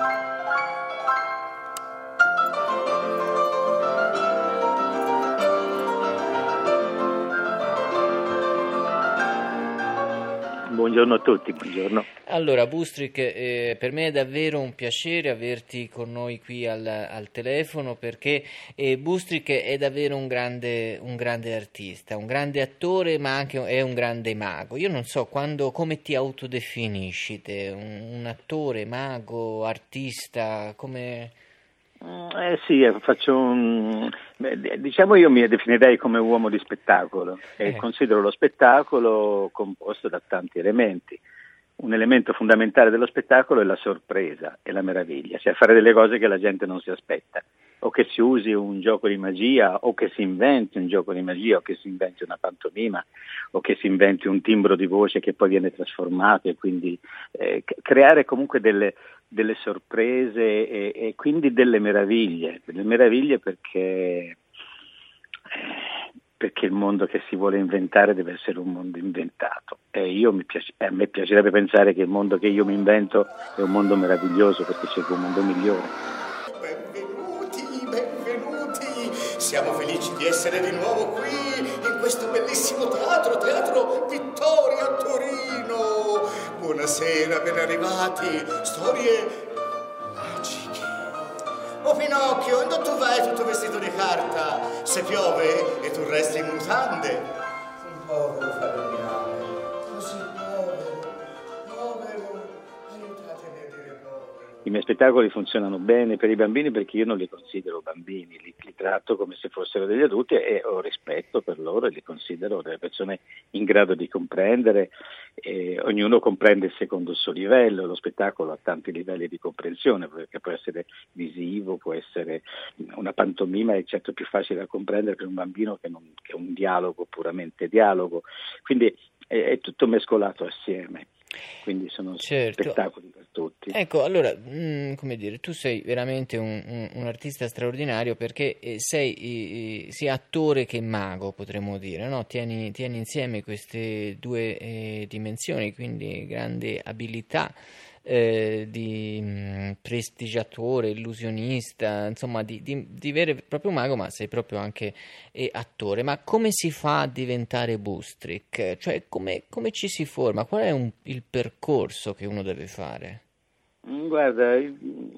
Bye. Buongiorno a tutti, buongiorno. Allora, Bustric, eh, per me è davvero un piacere averti con noi qui al, al telefono perché eh, Bustric è davvero un grande, un grande, artista, un grande attore, ma anche è un grande mago. Io non so quando, come ti autodefinisci te, un, un attore, mago, artista, come... Eh sì, eh, faccio un... diciamo io mi definirei come uomo di spettacolo e eh. considero lo spettacolo composto da tanti elementi. Un elemento fondamentale dello spettacolo è la sorpresa e la meraviglia, cioè fare delle cose che la gente non si aspetta, o che si usi un gioco di magia, o che si inventi un gioco di magia, o che si inventi una pantomima, o che si inventi un timbro di voce che poi viene trasformato e quindi eh, creare comunque delle, delle sorprese e, e, quindi delle meraviglie, delle meraviglie perché, perché, il mondo che si vuole inventare deve essere un mondo inventato e piace, a me piacerebbe pensare che il mondo che io mi invento è un mondo meraviglioso perché c'è un mondo migliore. Di essere di nuovo qui in questo bellissimo teatro, Teatro Vittoria Torino Buonasera, ben arrivati. Storie magiche. Oh Pinocchio, dove tu vai tutto vestito di carta? Se piove e tu resti in mutande. Un povero falegname, I miei spettacoli funzionano bene per i bambini perché io non li considero bambini, li, li, tratto come se fossero degli adulti e ho rispetto per loro e li considero delle persone in grado di comprendere eh, ognuno comprende secondo il suo livello, lo spettacolo ha tanti livelli di comprensione, perché può essere visivo, può essere una pantomima, è certo più facile da comprendere per un bambino che, non, che un dialogo, puramente dialogo, quindi è, è tutto mescolato assieme quindi sono certo. spettacoli per tutti. Ecco, allora, mh, mm, come dire, tu sei veramente un, un, un artista straordinario perché eh, sei eh, sia attore che mago, potremmo dire, no? tieni, tieni, insieme queste due eh, dimensioni, quindi grande abilità eh, di mh, mm, prestigiatore, illusionista, insomma di, di, di, vero e proprio mago, ma sei proprio anche eh, attore. Ma come si fa a diventare Bustrick? Cioè come, come ci si forma? Qual è un, il percorso che uno deve fare? Mm, guarda,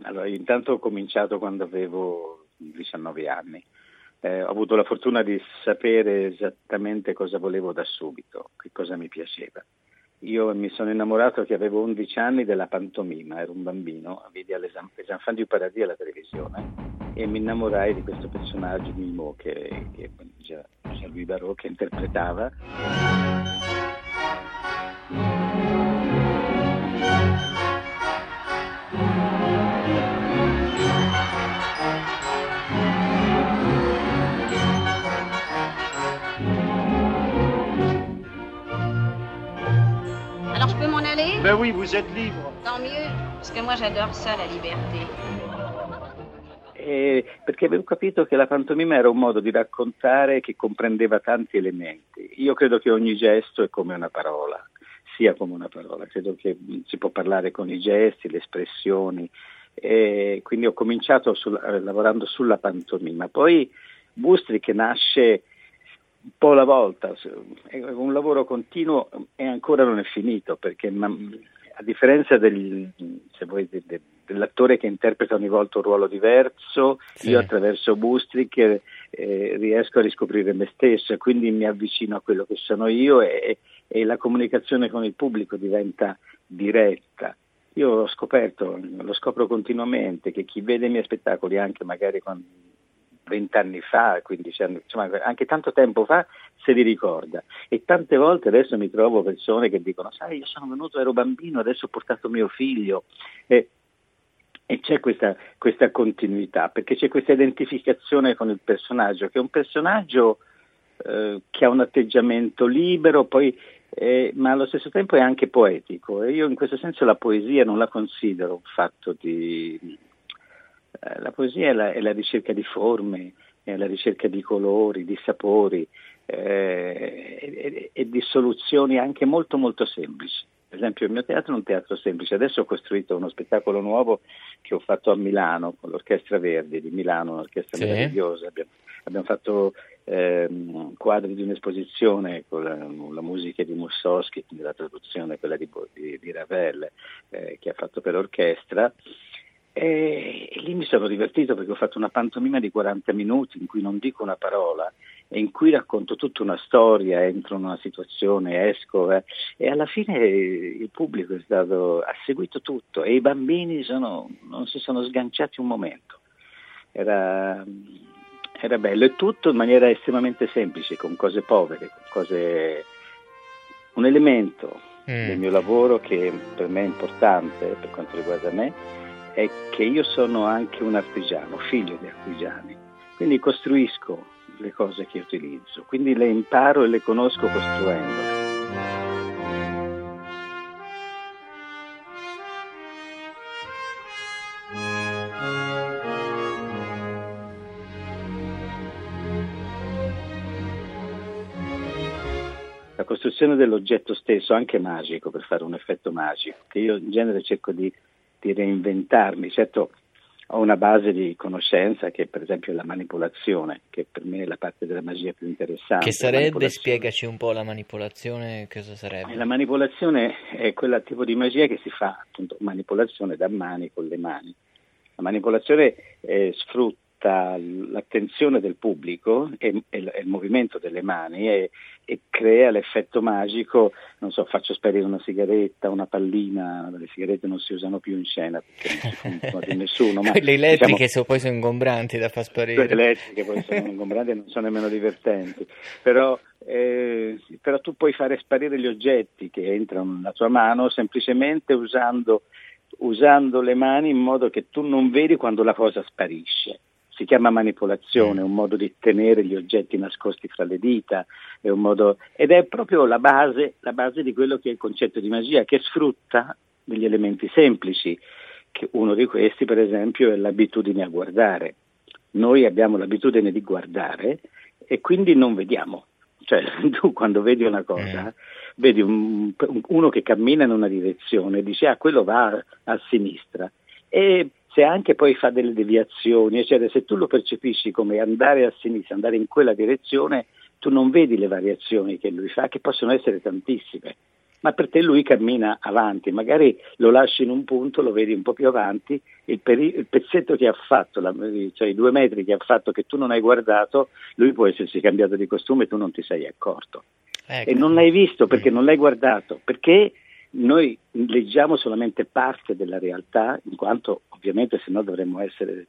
allora, intanto ho cominciato quando avevo 19 anni. Eh, ho avuto la fortuna di sapere esattamente cosa volevo da subito, che cosa mi piaceva. Io mi sono innamorato che avevo 11 anni della pantomima, ero un bambino, vidi Enfants du Paradis alla televisione e mi innamorai di questo personaggio Mimo che, che Jean-Louis Barrault che interpretava. Ben oui, vous êtes libre. Tant mieux, parce que moi j'adore ça, la liberté. Eh, perché avevo capito che la pantomima era un modo di raccontare che comprendeva tanti elementi. Io credo che ogni gesto è come una parola, sia come una parola, credo che si può parlare con i gesti, le espressioni, eh, quindi ho cominciato sul, eh, lavorando sulla pantomima. Poi Bustri che nasce un po' alla volta, è un lavoro continuo e ancora non è finito perché a differenza del, voi, de, de, dell'attore che interpreta ogni volta un ruolo diverso, sì. io attraverso Bustrick eh, riesco a riscoprire me stesso e quindi mi avvicino a quello che sono io e, e la comunicazione con il pubblico diventa diretta. Io ho scoperto, lo scopro continuamente, che chi vede i miei spettacoli anche magari quando vent'anni fa, 15 anni, insomma anche tanto tempo fa, se li ricorda. E tante volte adesso mi trovo persone che dicono, sai, io sono venuto, ero bambino, adesso ho portato mio figlio. E, e c'è questa, questa, continuità, perché c'è questa identificazione con il personaggio, che è un personaggio eh, che ha un atteggiamento libero, poi, eh, ma allo stesso tempo è anche poetico. E io in questo senso la poesia non la considero un fatto di la poesia è la, è la, ricerca di forme, è la ricerca di colori, di sapori eh, e, e, di soluzioni anche molto molto semplici. Per esempio il mio teatro è un teatro semplice, adesso ho costruito uno spettacolo nuovo che ho fatto a Milano con l'Orchestra Verdi di Milano, un'orchestra sì. meravigliosa. Abbiamo, abbiamo fatto ehm, quadri di un'esposizione con la, la musica di Mussowski, quindi la traduzione quella di, di, di Ravel eh, che ha fatto per orchestra. E, lì mi sono divertito perché ho fatto una pantomima di 40 minuti in cui non dico una parola e in cui racconto tutta una storia, entro in una situazione, esco eh, e alla fine il pubblico stato, ha seguito tutto e i bambini sono, non si sono sganciati un momento. Era, era bello e tutto in maniera estremamente semplice, con cose povere, con cose... Un elemento mm. del mio lavoro che per me è importante, per quanto riguarda me, è che io sono anche un artigiano, figlio di artigiani, quindi costruisco le cose che utilizzo, quindi le imparo e le conosco costruendole. La costruzione dell'oggetto stesso, anche magico, per fare un effetto magico, che io in genere cerco di, di reinventarmi. Certo, ho una base di conoscenza che per esempio è la manipolazione, che per me è la parte della magia più interessante. Che sarebbe, spiegaci un po' la manipolazione, cosa sarebbe? La manipolazione è quel tipo di magia che si fa, appunto, manipolazione da mani con le mani. La manipolazione eh, sfrutta porta l'attenzione del pubblico e, e, e il movimento delle mani e, e, crea l'effetto magico, non so, faccio sparire una sigaretta, una pallina, le sigarette non si usano più in scena perché non si fungono di nessuno. Ma, le elettriche diciamo, poi sono ingombranti da far sparire. Le elettriche poi sono ingombranti e non sono nemmeno divertenti, però, eh, però tu puoi fare sparire gli oggetti che entrano nella tua mano semplicemente usando usando le mani in modo che tu non vedi quando la cosa sparisce si chiama manipolazione, è mm. un modo di tenere gli oggetti nascosti fra le dita, è modo, ed è proprio la base, la base, di quello che è il concetto di magia, che sfrutta degli elementi semplici, uno di questi per esempio è l'abitudine a guardare. Noi abbiamo l'abitudine di guardare e quindi non vediamo. Cioè tu quando vedi una cosa, mm. vedi un, uno che cammina in una direzione e dici ah quello va a sinistra e se anche poi fa delle deviazioni, eccetera, se tu lo percepisci come andare a sinistra, andare in quella direzione, tu non vedi le variazioni che lui fa, che possono essere tantissime, ma per te lui cammina avanti, magari lo lasci in un punto, lo vedi un po' più avanti, il, peri- il pezzetto che ha fatto, la, cioè i due metri che ha fatto che tu non hai guardato, lui può essersi cambiato di costume e tu non ti sei accorto. Ecco. E non l'hai visto perché non l'hai guardato, perché noi leggiamo solamente parte della realtà, in quanto ovviamente se no dovremmo essere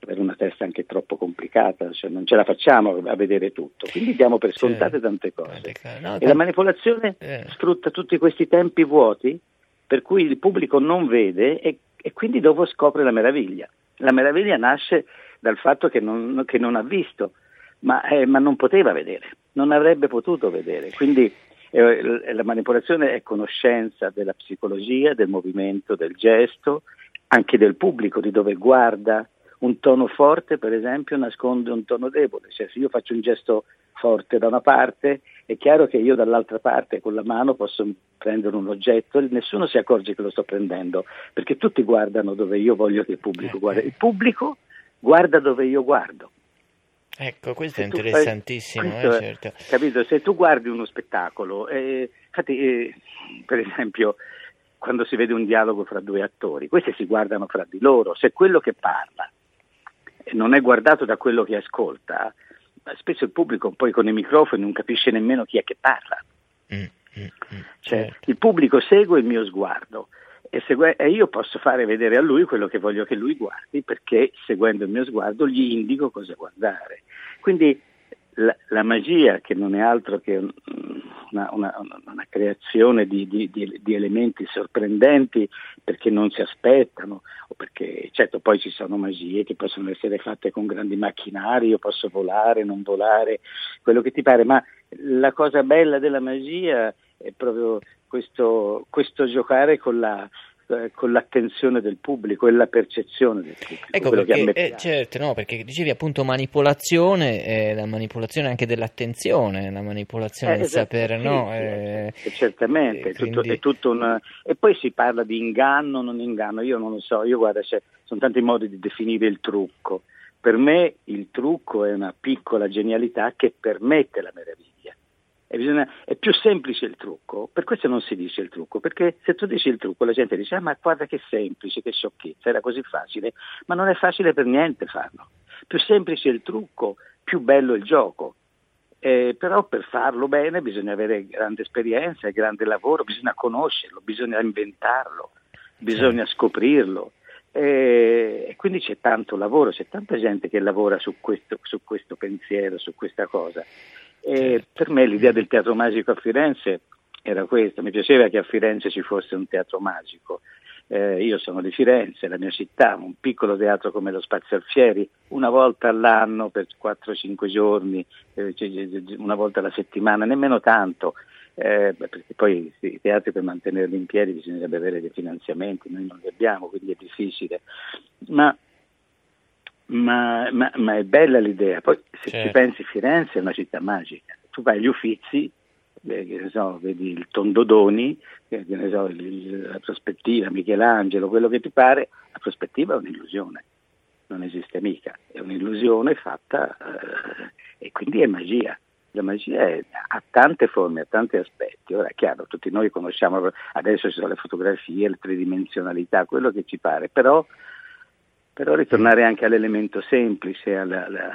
avere una testa anche troppo complicata, cioè non ce la facciamo a vedere tutto, quindi diamo per scontate tante cose. E la manipolazione eh. sfrutta tutti questi tempi vuoti per cui il pubblico non vede e, e quindi dopo scopre la meraviglia. La meraviglia nasce dal fatto che non, che non ha visto, ma, eh, ma non poteva vedere, non avrebbe potuto vedere. Quindi eh, la manipolazione è conoscenza della psicologia, del movimento, del gesto, anche del pubblico, di dove guarda. Un tono forte, per esempio, nasconde un tono debole. Cioè, se io faccio un gesto forte da una parte, è chiaro che io dall'altra parte con la mano posso prendere un oggetto e nessuno si accorge che lo sto prendendo, perché tutti guardano dove io voglio che il pubblico guardi. Il pubblico guarda dove io guardo. Ecco, questo è interessantissimo. Fai, questo eh, certo. Capito? Se tu guardi uno spettacolo, eh, infatti, eh, per esempio, quando si vede un dialogo fra due attori, questi si guardano fra di loro, se quello che parla non è guardato da quello che ascolta, spesso il pubblico poi con i microfoni non capisce nemmeno chi è che parla. Mm, mm, mm, cioè, certo. Il pubblico segue il mio sguardo e, segue- e, io posso fare vedere a lui quello che voglio che lui guardi perché seguendo il mio sguardo gli indico cosa guardare. Quindi la, la magia, che non è altro che una, una, una creazione di, di, di, di, elementi sorprendenti perché non si aspettano, o perché certo poi ci sono magie che possono essere fatte con grandi macchinari, io posso volare, non volare, quello che ti pare, ma la cosa bella della magia è proprio questo, questo giocare con la, eh, con l'attenzione del pubblico e la percezione del pubblico. Ecco perché, eh, certo, no, perché dicevi appunto manipolazione, eh, la manipolazione anche dell'attenzione, la manipolazione eh, del esatto, sapere, sì, no? Eh, certamente, è tutto, è tutto un... e poi si parla di inganno, non inganno, io non lo so, io guarda, sono tanti modi di definire il trucco. Per me il trucco è una piccola genialità che permette la meraviglia. Bisogna, è più semplice il trucco, per questo non si dice il trucco, perché se tu dici il trucco la gente dice ah, ma guarda che semplice, che sciocchezza, era così facile, ma non è facile per niente farlo. Più semplice il trucco, più bello il gioco. Eh, però per farlo bene bisogna avere grande esperienza, grande lavoro, bisogna conoscerlo, bisogna inventarlo, bisogna scoprirlo. E quindi c'è tanto lavoro, c'è tanta gente che lavora su questo, su questo pensiero, su questa cosa. E per me l'idea del teatro magico a Firenze era questa, mi piaceva che a Firenze ci fosse un teatro magico. Eh, io sono di Firenze, la mia città, un piccolo teatro come lo Spazio Alfieri, una volta all'anno per 4-5 giorni, eh, una volta alla settimana, nemmeno tanto, eh, perché poi i teatri per mantenerli in piedi bisognerebbe avere dei finanziamenti, noi non li abbiamo, quindi è difficile. Ma ma, ma, ma, è bella l'idea. Poi se certo. ci pensi Firenze è una città magica. Tu vai agli Uffizi, eh, so, vedi il Tondodoni, eh, so, il, la prospettiva, Michelangelo, quello che ti pare, la prospettiva è un'illusione, non esiste mica, è un'illusione fatta eh, e quindi è magia. La magia è, ha tante forme, ha tanti aspetti. Ora è chiaro, tutti noi conosciamo, adesso ci sono le fotografie, le tridimensionalità, quello che ci pare, però però ritornare anche all'elemento semplice, alla, alla,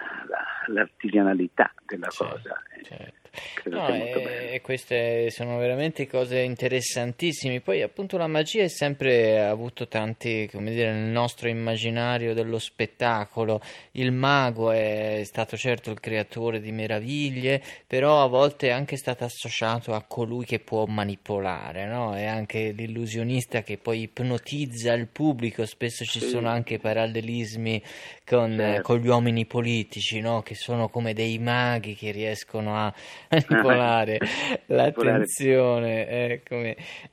all'artigianalità della certo, cosa. Eh. Certo. No, e, e queste sono veramente cose interessantissime. Poi, appunto, la magia è sempre avuto tanti, come dire, nel nostro immaginario dello spettacolo. Il mago è stato certo il creatore di meraviglie, però a volte è anche stato associato a colui che può manipolare, no? È anche l'illusionista che poi ipnotizza il pubblico. Spesso ci sì. sono anche parallelismi con, certo. con gli uomini politici, no? Che sono come dei maghi che riescono a manipolare l'attenzione. Eh,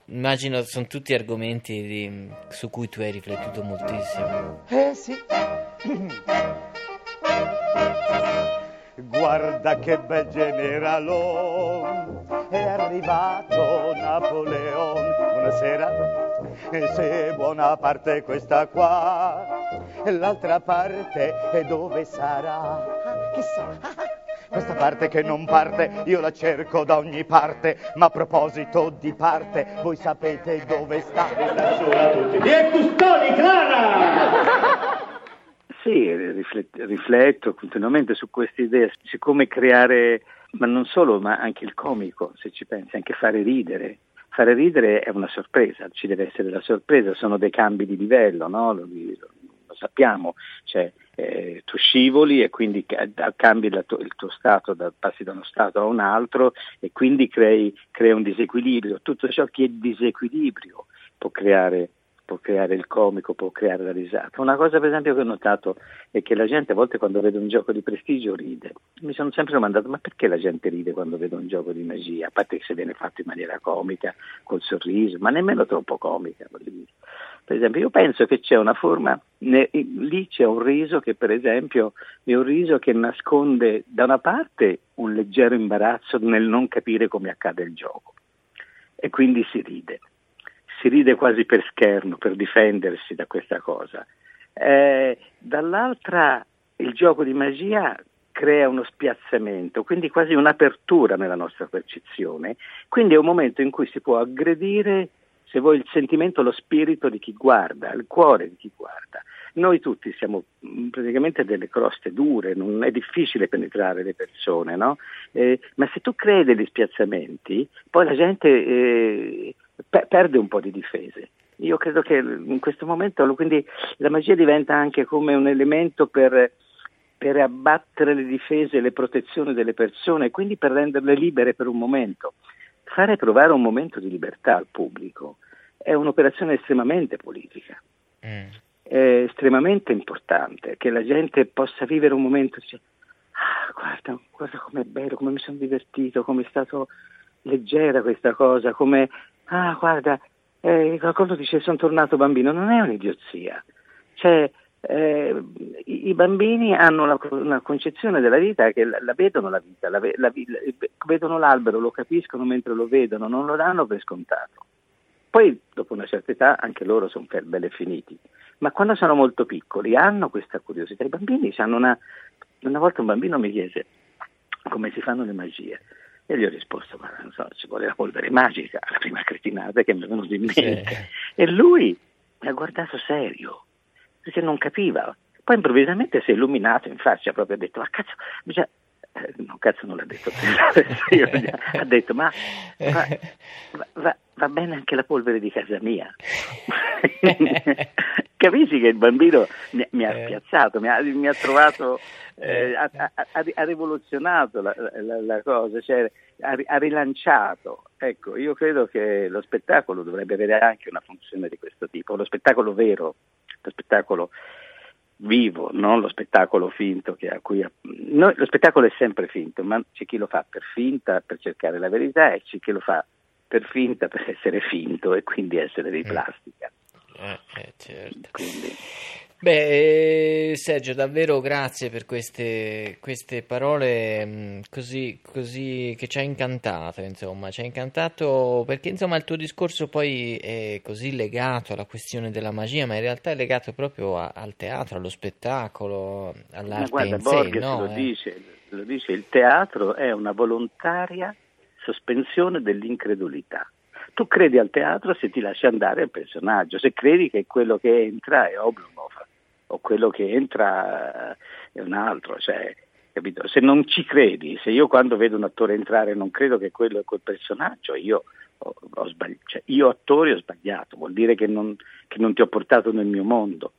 Immagino sono tutti argomenti di, su cui tu hai riflettuto moltissimo. Eh sì. Guarda che bel generalone, è arrivato Napoleone. Buonasera. E se buona parte questa qua, l'altra parte è dove sarà? Chissà. Questa parte che non parte, io la cerco da ogni parte, ma a proposito di parte, voi sapete dove sta? Sola tutti. È custodi, Clara? Sì, rifletto continuamente su queste idee, su come creare, ma non solo, ma anche il comico, se ci pensi, anche fare ridere. Fare ridere è una sorpresa, ci deve essere la sorpresa, sono dei cambi di livello, no? lo, lo sappiamo, cioè, eh, tu scivoli e quindi cambi tu, il tuo stato, da, passi da uno stato a un altro e quindi crei, crei un disequilibrio. Tutto ciò che è disequilibrio può creare può creare il comico, può creare la risata. Una cosa per esempio che ho notato è che la gente a volte quando vede un gioco di prestigio ride. Mi sono sempre domandato ma perché la gente ride quando vede un gioco di magia? A parte che se viene fatto in maniera comica, col sorriso, ma nemmeno troppo comica. Per esempio io penso che c'è una forma, ne, lì c'è un riso che per esempio è un riso che nasconde da una parte un leggero imbarazzo nel non capire come accade il gioco. E quindi si ride. Si ride quasi per scherno, per difendersi da questa cosa. Eh, dall'altra il gioco di magia crea uno spiazzamento, quindi quasi un'apertura nella nostra percezione, quindi è un momento in cui si può aggredire, se vuoi, il sentimento, lo spirito di chi guarda, il cuore di chi guarda. Noi tutti siamo mm, praticamente delle croste dure, non è difficile penetrare le persone, no? eh, ma se tu crei degli spiazzamenti, poi la gente eh, pe- perde un po' di difese. Io credo che in questo momento quindi la magia diventa anche come un elemento per, per abbattere le difese e le protezioni delle persone, quindi per renderle libere per un momento. Fare provare un momento di libertà al pubblico è un'operazione estremamente politica, mm. è estremamente importante che la gente possa vivere un momento dice, ah, guarda, guarda com'è bello, come mi sono divertito, come è stato leggera questa cosa, come ah guarda, eh, qualcuno dice sono tornato bambino, non è un'idiozia. Cioè, eh, i, i, bambini hanno una, una, concezione della vita che la, la vedono la vita, la, la, vedono l'albero, lo capiscono mentre lo vedono, non lo danno per scontato. Poi dopo una certa età anche loro sono belli finiti, ma quando sono molto piccoli hanno questa curiosità. I bambini hanno una... Una volta un bambino mi chiese come si fanno le magie. E gli ho risposto, ma non so, ci vuole la polvere magica, la prima cretinata che mi è venuta in mente. Sì. E lui mi ha guardato serio, perché non capiva. Poi improvvisamente si è illuminato in faccia, proprio ha detto, ma cazzo, bisogna... Eh, no, cazzo non l'ha detto, ha detto, ma va, va, va, bene anche la polvere di casa mia. Capisci che il bambino mi, mi ha eh. spiazzato, mi ha, mi ha trovato eh, ha, ha, ha, rivoluzionato la, la, la cosa, cioè, ha, rilanciato. Ecco, io credo che lo spettacolo dovrebbe avere anche una funzione di questo tipo, lo spettacolo vero, lo spettacolo vivo, non lo spettacolo finto che a cui no, lo spettacolo è sempre finto, ma c'è chi lo fa per finta, per cercare la verità e c'è chi lo fa per finta per essere finto e quindi essere di mm. plastica. Eh, eh, certo. Quindi. Beh, eh, Sergio, davvero grazie per queste, queste parole mm, così, così, che ci ha incantato, insomma, ci ha incantato perché insomma il tuo discorso poi è così legato alla questione della magia, ma in realtà è legato proprio a, al teatro, allo spettacolo, all'arte ma guarda, in Borges sé, no? lo, eh. dice, lo dice, il teatro è una volontaria sospensione dell'incredulità tu credi al teatro se ti lasci andare il personaggio, se credi che quello che entra è Oblomov o quello che entra eh, è un altro, cioè, se non ci credi, se io quando vedo un attore entrare non credo che quello è quel personaggio, io, ho, ho sbagli- cioè, io attore ho sbagliato, vuol dire che non, che non ti ho portato nel mio mondo.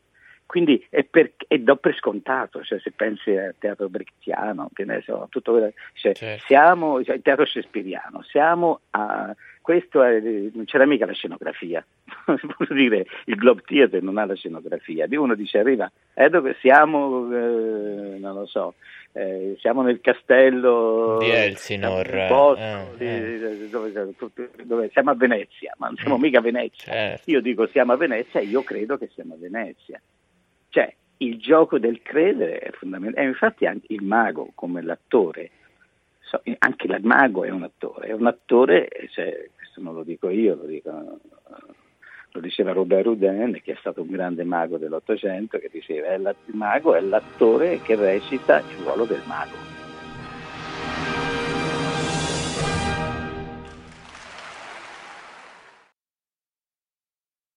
Quindi è, per, è do per scontato, cioè se pensi al teatro brechtiano, che ne so, tutto quello, cioè, certo. siamo, cioè, il teatro shakespeariano, siamo a, questo è, non c'era mica la scenografia, voglio dire, il Globe Theatre non ha la scenografia, di uno dice arriva, eh, dove siamo, eh, non lo so, eh, siamo nel castello di Elsinore, posto, eh, eh. dove, dove, siamo a Venezia, ma non siamo mm. mica a Venezia, certo. io dico siamo a Venezia e io credo che siamo a Venezia. Cioè, il gioco del credere è fondamentale. E infatti anche il mago, come l'attore, anche il mago è un attore, è un attore, cioè, non lo dico io, lo, dico, lo diceva Robert Houdin, che è stato un grande mago dell'Ottocento, che diceva il mago è l'attore che recita il ruolo del mago.